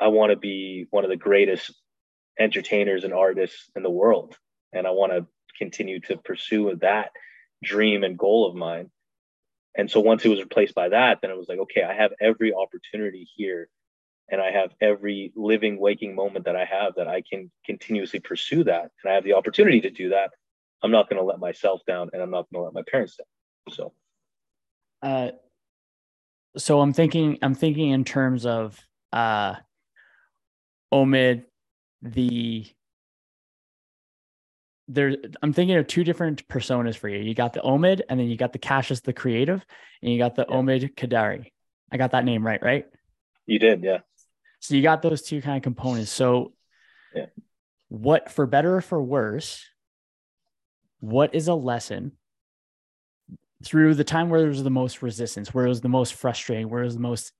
I want to be one of the greatest entertainers and artists in the world. And I want to continue to pursue that dream and goal of mine. And so once it was replaced by that, then it was like, okay, I have every opportunity here and I have every living, waking moment that I have that I can continuously pursue that. And I have the opportunity to do that. I'm not going to let myself down and I'm not going to let my parents down. So, uh, so I'm thinking, I'm thinking in terms of, uh, Omid the there I'm thinking of two different personas for you. You got the Omid and then you got the Qashus the creative and you got the yeah. Omid Qaderi. I got that name right, right? You did, yeah. So you got those two kind of components. So yeah. what for better or for worse, what is a lesson through the time where there was the most resistance, where it was the most frustrating, where it was the most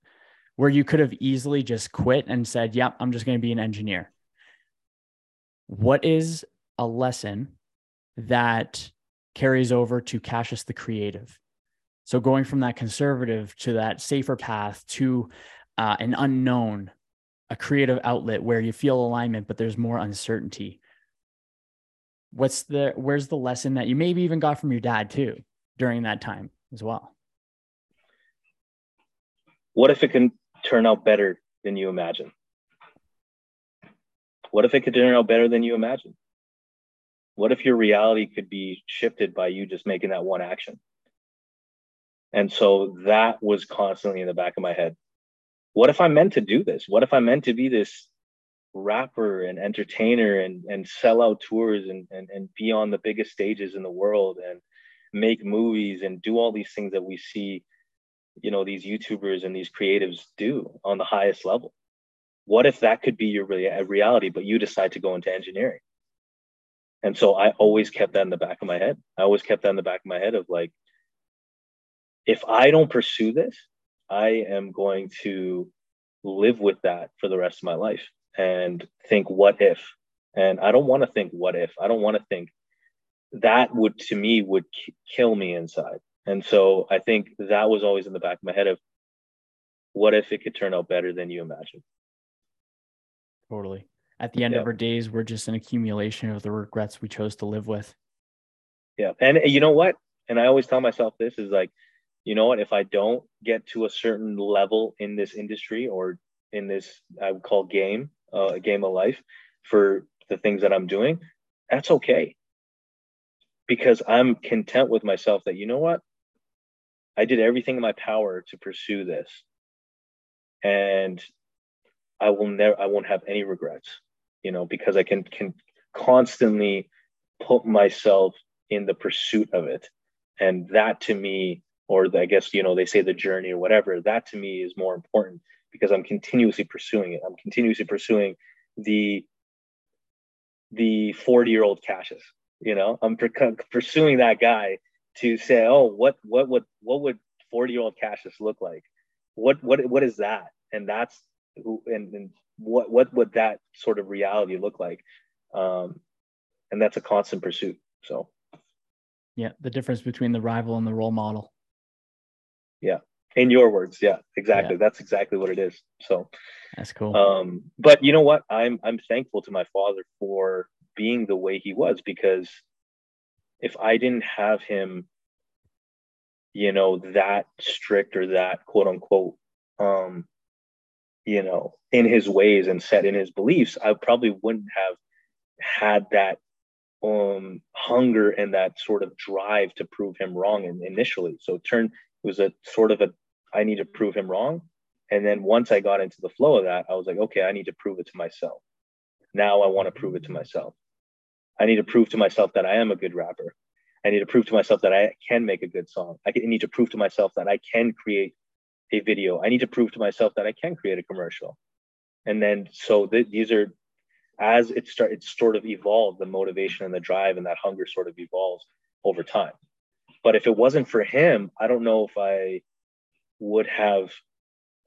where you could have easily just quit and said, Yep, I'm just going to be an engineer what is a lesson that carries over to Qashus the creative? So going from that conservative to that safer path to uh, an unknown, a creative outlet where you feel alignment, but there's more uncertainty. What's the where's the lesson that you maybe even got from your dad too during that time as well? What if it can turn out better than you imagine? What if it could turn out better than you imagine? What if your reality could be shifted by you just making that one action? And so that was constantly in the back of my head. What if I'm meant to do this? What if I'm meant to be this rapper and entertainer and, and sell out tours and, and, and be on the biggest stages in the world and make movies and do all these things that we see, you know, these YouTubers and these creatives do on the highest level? What if that could be your reality, but you decide to go into engineering? And so I always kept that in the back of my head. I always kept that in the back of my head of like, if I don't pursue this, I am going to live with that for the rest of my life and think, what if? And I don't want to think, what if? I don't want to think that would, to me, would k- kill me inside. And so I think that was always in the back of my head of what if it could turn out better than you imagine? Totally at the end yeah. of our days, we're just an accumulation of the regrets we chose to live with. Yeah. And you know what? And I always tell myself this is like, you know what? If I don't get to a certain level in this industry or in this, I would call game, uh, a game of life for the things that I'm doing, that's okay. Because I'm content with myself that, you know what? I did everything in my power to pursue this. And I will never, I won't have any regrets you know, because I can can constantly put myself in the pursuit of it. And that to me, or I guess, you know, they say the journey or whatever, that to me is more important because I'm continuously pursuing it. I'm continuously pursuing the the 40 year old Qashus, you know, I'm pursuing that guy to say, oh, what, what would, what would 40 year old Qashus look like? What, what, what is that? And that's, and, and what what would that sort of reality look like? Um, and that's a constant pursuit so. Yeah the difference between the rival and the role model. Yeah in your words yeah exactly. Yeah. that's exactly what it is so. That's cool. Um but you know what? I'm i'm thankful to my father for being the way he was because if i didn't have him you know that strict or that quote unquote um you know, in his ways and set in his beliefs, I probably wouldn't have had that um hunger and that sort of drive to prove him wrong in, initially. So it turned it was a sort of a I need to prove him wrong. And then once I got into the flow of that, I was like, okay, I need to prove it to myself. Now I want to prove it to myself. I need to prove to myself that I am a good rapper. I need to prove to myself that I can make a good song. I need to prove to myself that I can create a video. I need to prove to myself that I can create a commercial. And then so th- these are as it start it's sort of evolved, the motivation and the drive and that hunger sort of evolves over time. But if it wasn't for him, I don't know if I would have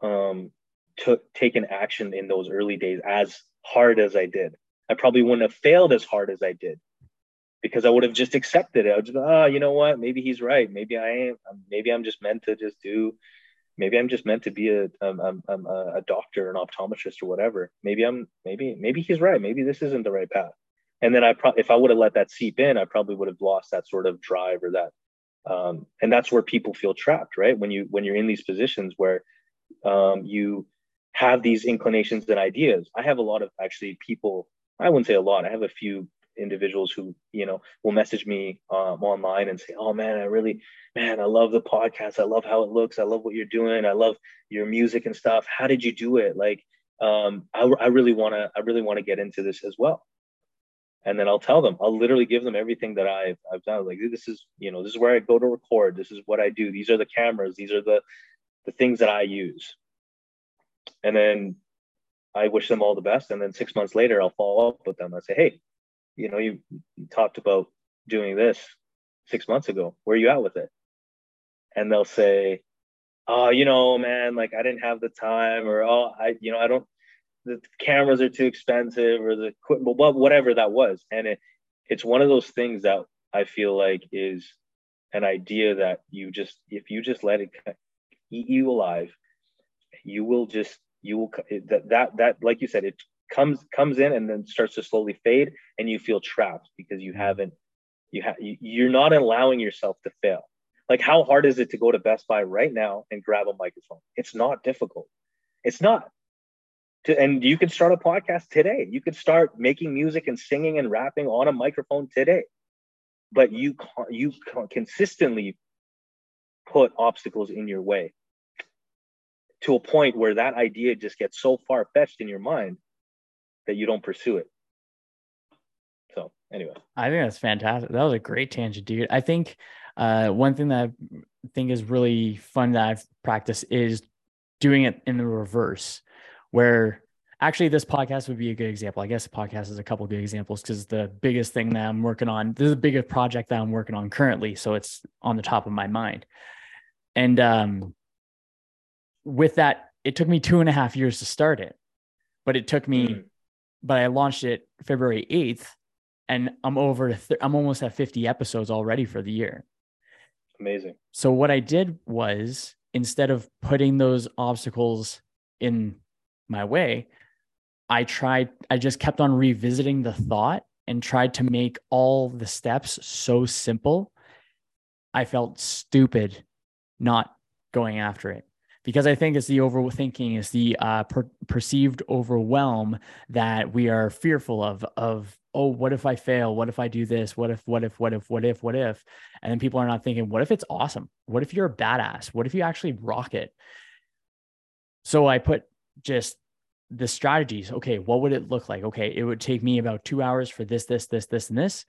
um taken action in those early days as hard as I did. I probably wouldn't have failed as hard as I did because I would have just accepted it. I would just, oh, you know what? Maybe he's right. Maybe I am. Maybe I'm just meant to just do maybe I'm just meant to be a, a doctor, an optometrist, or whatever. Maybe I'm maybe maybe he's right. Maybe this isn't the right path. And then I probably if I would have let that seep in, I probably would have lost that sort of drive or that. Um, and that's where people feel trapped, right? When you when you're in these positions where um, you have these inclinations and ideas. I have a lot of actually people. I wouldn't say a lot. I have a few individuals who you know will message me um, online and say oh man i really man i love the podcast. I love how it looks. I love what you're doing. I love your music and stuff. How did you do it? Like um, I, I really want to i really want to get into this as well. And then i'll tell them i'll literally give them everything that i've i've done. Like this is you know this is where i go to record. This is what i do. These are the cameras. These are the the things that i use. And then I wish them all the best. And then six months later, I'll follow up with them. I say, hey, you know, you, you talked about doing this six months ago. Where are you at with it? And they'll say, oh, you know, man, like I didn't have the time, or oh, I, you know, I don't. The cameras are too expensive, or the equipment, whatever that was. And it, it's one of those things that I feel like is an idea that you just, if you just let it eat you alive, you will just, you will that that that like you said, it comes comes in and then starts to slowly fade and you feel trapped because you mm-hmm. haven't you have you're not allowing yourself to fail. Like how hard is it to go to best buy right now and grab a microphone? It's not difficult. It's not. To, and you can start a podcast today. You could start making music and singing and rapping on a microphone today. But you can you consistently put obstacles in your way to a point where that idea just gets so far fetched in your mind that you don't pursue it. So, anyway, I think that's fantastic. That was a great tangent, dude. I think uh, one thing that I think is really fun that I've practiced is doing it in the reverse, where actually this podcast would be a good example. I guess the podcast is a couple good examples because the biggest thing that I'm working on, this is the biggest project that I'm working on currently. So it's on the top of my mind. And um, with that, it took me two and a half years to start it, but it took me, mm. But I launched it February 8th and I'm over th- I'm almost at 50 episodes already for the year. Amazing. So what I did was instead of putting those obstacles in my way, I tried, I just kept on revisiting the thought and tried to make all the steps so simple. I felt stupid not going after it because I think it's the overthinking, is the uh, per- perceived overwhelm that we are fearful of. Of oh, what if I fail? What if I do this? What if? What if? What if? What if? What if? And then people are not thinking, what if it's awesome? What if you're a badass? What if you actually rock it? So I put just the strategies. Okay, what would it look like? Okay, it would take me about two hours for this, this, this, this, and this.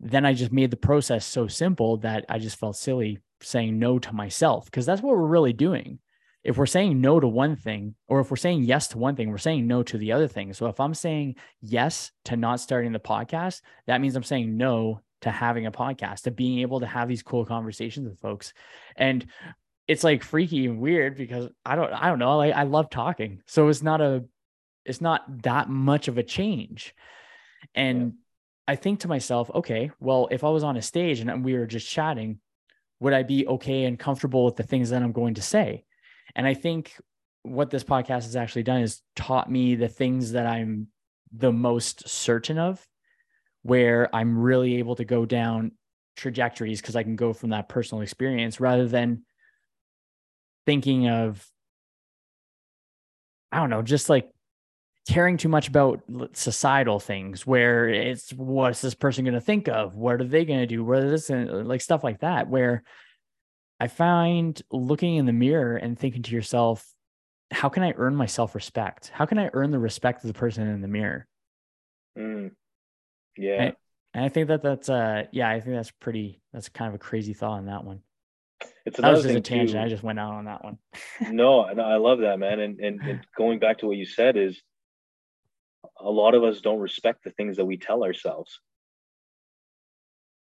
Then I just made the process so simple that I just felt silly saying no to myself because that's what we're really doing. If we're saying no to one thing, or if we're saying yes to one thing, we're saying no to the other thing. So if I'm saying yes to not starting the podcast, that means I'm saying no to having a podcast, to being able to have these cool conversations with folks. And it's like freaky and weird because I don't I don't know like I love talking so it's not a it's not that much of a change and yeah. I think to myself okay well if I was on a stage and we were just chatting would I be okay and comfortable with the things that I'm going to say and I think what this podcast has actually done is taught me the things that I'm the most certain of where I'm really able to go down trajectories because I can go from that personal experience rather than thinking of I don't know, just like caring too much about societal things where it's what's this person going to think of? What are they going to do? What is this like stuff like that? Where I find looking in the mirror and thinking to yourself, how can I earn my self respect? How can I earn the respect of the person in the mirror? Mm. Yeah. And, and I think that that's, uh, yeah, I think that's pretty, that's kind of a crazy thought on that one it's another that was just a tangent. Too. I just went out on that one. no, no, I love that, man. And, and, and going back to what you said is a lot of us don't respect the things that we tell ourselves.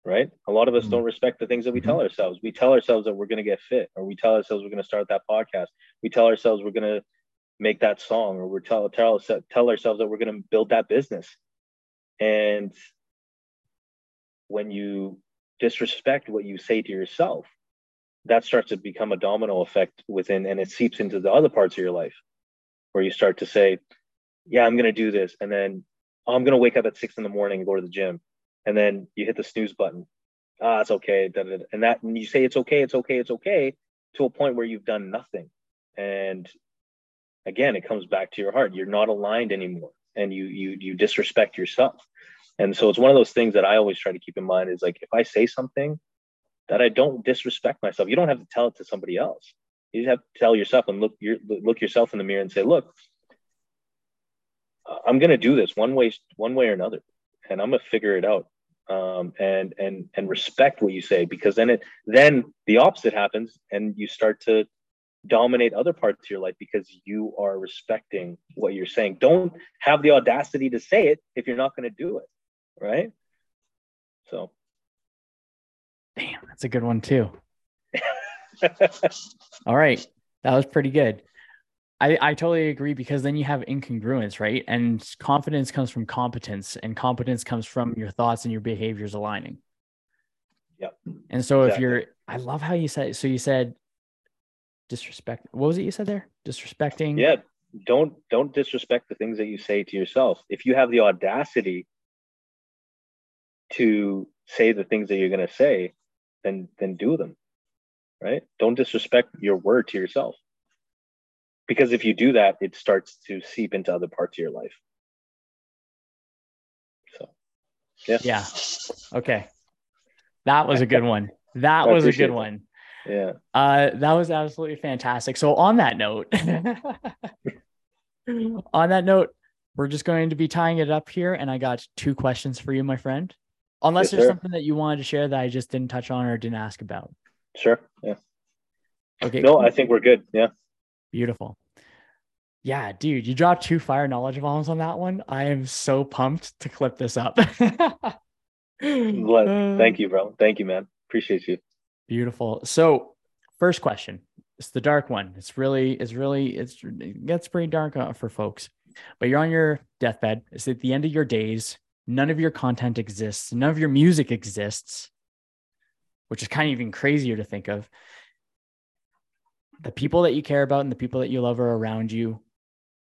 Right? A lot of us mm-hmm. don't respect the things that we mm-hmm. tell ourselves. We tell ourselves that we're going to get fit, or we tell ourselves we're going to start that podcast. We tell ourselves we're going to make that song, or we're tell tell tell ourselves that we're going to build that business. And when you disrespect what you say to yourself, that starts to become a domino effect within and it seeps into the other parts of your life where you start to say yeah i'm going to do this and then oh, i'm going to wake up at six in the morning and go to the gym and then you hit the snooze button ah it's okay and that and you say it's okay it's okay it's okay to a point where you've done nothing and again it comes back to your heart you're not aligned anymore and you you you disrespect yourself and so it's one of those things that i always try to keep in mind is like if i say something that I don't disrespect myself. You don't have to tell it to somebody else. You just have to tell yourself and look your, look yourself in the mirror and say, look, I'm going to do this one way, one way or another, and I'm going to figure it out. Um, and and and respect what you say because then it then the opposite happens and you start to dominate other parts of your life because you are respecting what you're saying. Don't have the audacity to say it if you're not going to do it, right? So Damn, that's a good one too. All right. That was pretty good. I, I totally agree because then you have incongruence, right? And confidence comes from competence, and competence comes from your thoughts and your behaviors aligning. Yep. And so exactly. if you're, I love how you said, so you said disrespect. What was it you said there? Disrespecting. Yeah. Don't, don't disrespect the things that you say to yourself. If you have the audacity to say the things that you're going to say, then then do them right don't disrespect your word to yourself because if you do that it starts to seep into other parts of your life so yeah yeah okay that was a good one that was a good one Yeah. Uh, that was absolutely fantastic. So on that note, on that note, we're just going to be tying it up here. And I got two questions for you, my friend. Unless Yes, there's sir. something that you wanted to share that I just didn't touch on or didn't ask about. Sure. Yeah. Okay. No, cool. I think we're good. Yeah. Beautiful. Yeah, dude, you dropped two fire knowledge bombs on that one. I am so pumped to clip this up. Thank you, bro. Thank you, man. Appreciate you. Beautiful. So, first question. It's the dark one. It's really, it's really, it's it gets pretty dark uh, for folks. But you're on your deathbed. It's at the end of your days. None of your content exists. None of your music exists, which is kind of even crazier to think of. The people that you care about and the people that you love are around you.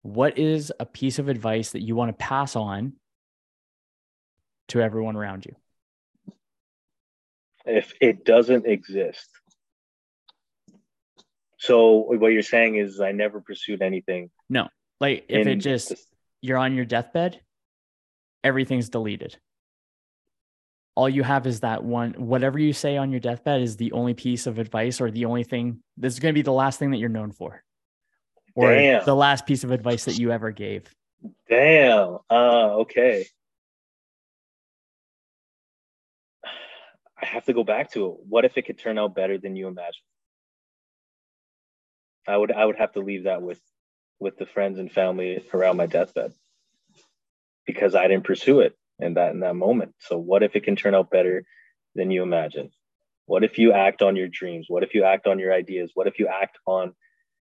What is a piece of advice that you want to pass on to everyone around you? If it doesn't exist. So what you're saying is I never pursued anything. No. Like if it just you're on your deathbed, everything's deleted. All you have is that one, whatever you say on your deathbed is the only piece of advice or the only thing this is going to be the last thing that you're known for. Or Damn. the last piece of advice that you ever gave. Damn. Uh, okay. I have to go back to it. What if it could turn out better than you imagine? I would I would have to leave that with with the friends and family around my deathbed because I didn't pursue it in that in that moment. So what if it can turn out better than you imagine? What if you act on your dreams? What if you act on your ideas? What if you act on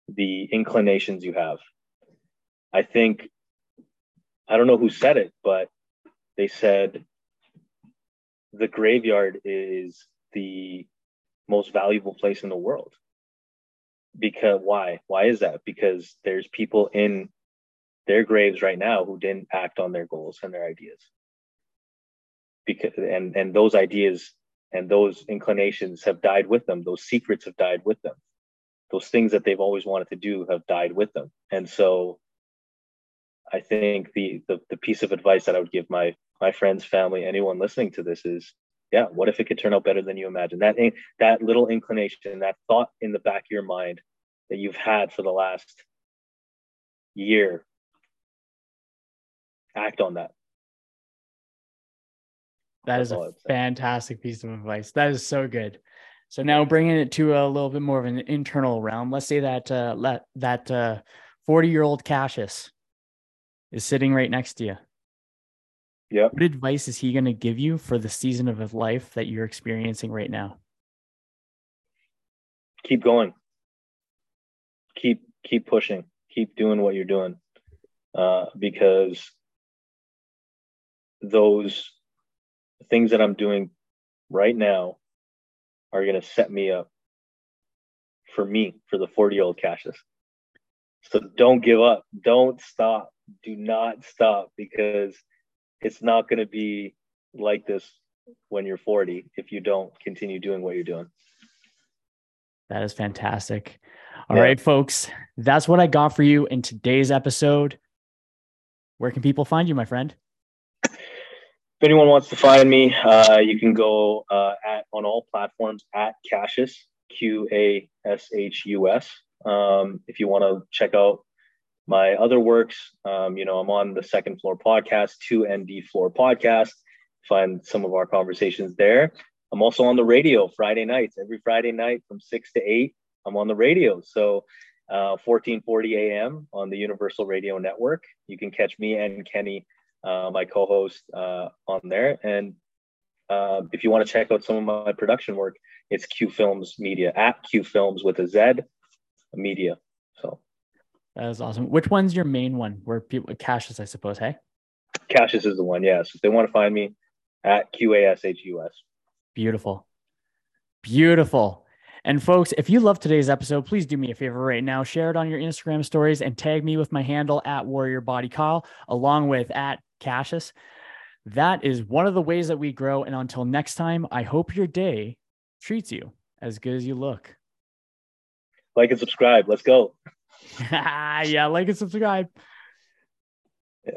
the inclinations you have? I think I don't know who said it, but they said the graveyard is the most valuable place in the world. Because why? Why is that? Because there's people in their graves right now who didn't act on their goals and their ideas. Because and and those ideas and those inclinations have died with them. Those secrets have died with them. Those things that they've always wanted to do have died with them. And so I think the, the the piece of advice that I would give my my friends, family, anyone listening to this is, yeah, what if it could turn out better than you imagine? That that little inclination, that thought in the back of your mind that you've had for the last year, act on that. That is a fantastic piece of advice. That is so good. So now bringing it to a little bit more of an internal realm. Let's say that uh, let that uh, forty-year-old Qashus is sitting right next to you. Yeah. What advice is he going to give you for the season of his life that you're experiencing right now? Keep going. Keep keep pushing. Keep doing what you're doing, uh, because those things that I'm doing right now are going to set me up for me for the 40 year old Qashus. So don't give up. Don't stop. Do not stop because it's not going to be like this when you're 40 if you don't continue doing what you're doing. That is fantastic. All right, Yeah. folks, that's what I got for you in today's episode. Where can people find you, my friend? If anyone wants to find me, uh, you can go uh, at on all platforms at Qashus Q A S H U S. Um, if you want to check out my other works, um, you know I'm on the Second Floor Podcast, Two ND Floor Podcast. Find some of our conversations there. I'm also on the radio Friday nights. Every Friday night from six to eight, I'm on the radio. So. Uh, 1440 a.m. on the Universal Radio Network. You can catch me and Kenny uh, my co-host uh, on there. And uh, if you want to check out some of my production work, it's Q Films Media at Q Films with a Z Media. So That is awesome. Which one's your main one? Where people Qashus, I suppose. Hey, Qashus is the one. Yes, if they want to find me at Q A S H U S. beautiful, beautiful. And folks, if you love today's episode, please do me a favor right now. Share it on your Instagram stories and tag me with my handle at Warrior Body Kyle, along with at Qashus. That is one of the ways that we grow. And until next time, I hope your day treats you as good as you look. Like and subscribe. Let's go. yeah, like and subscribe.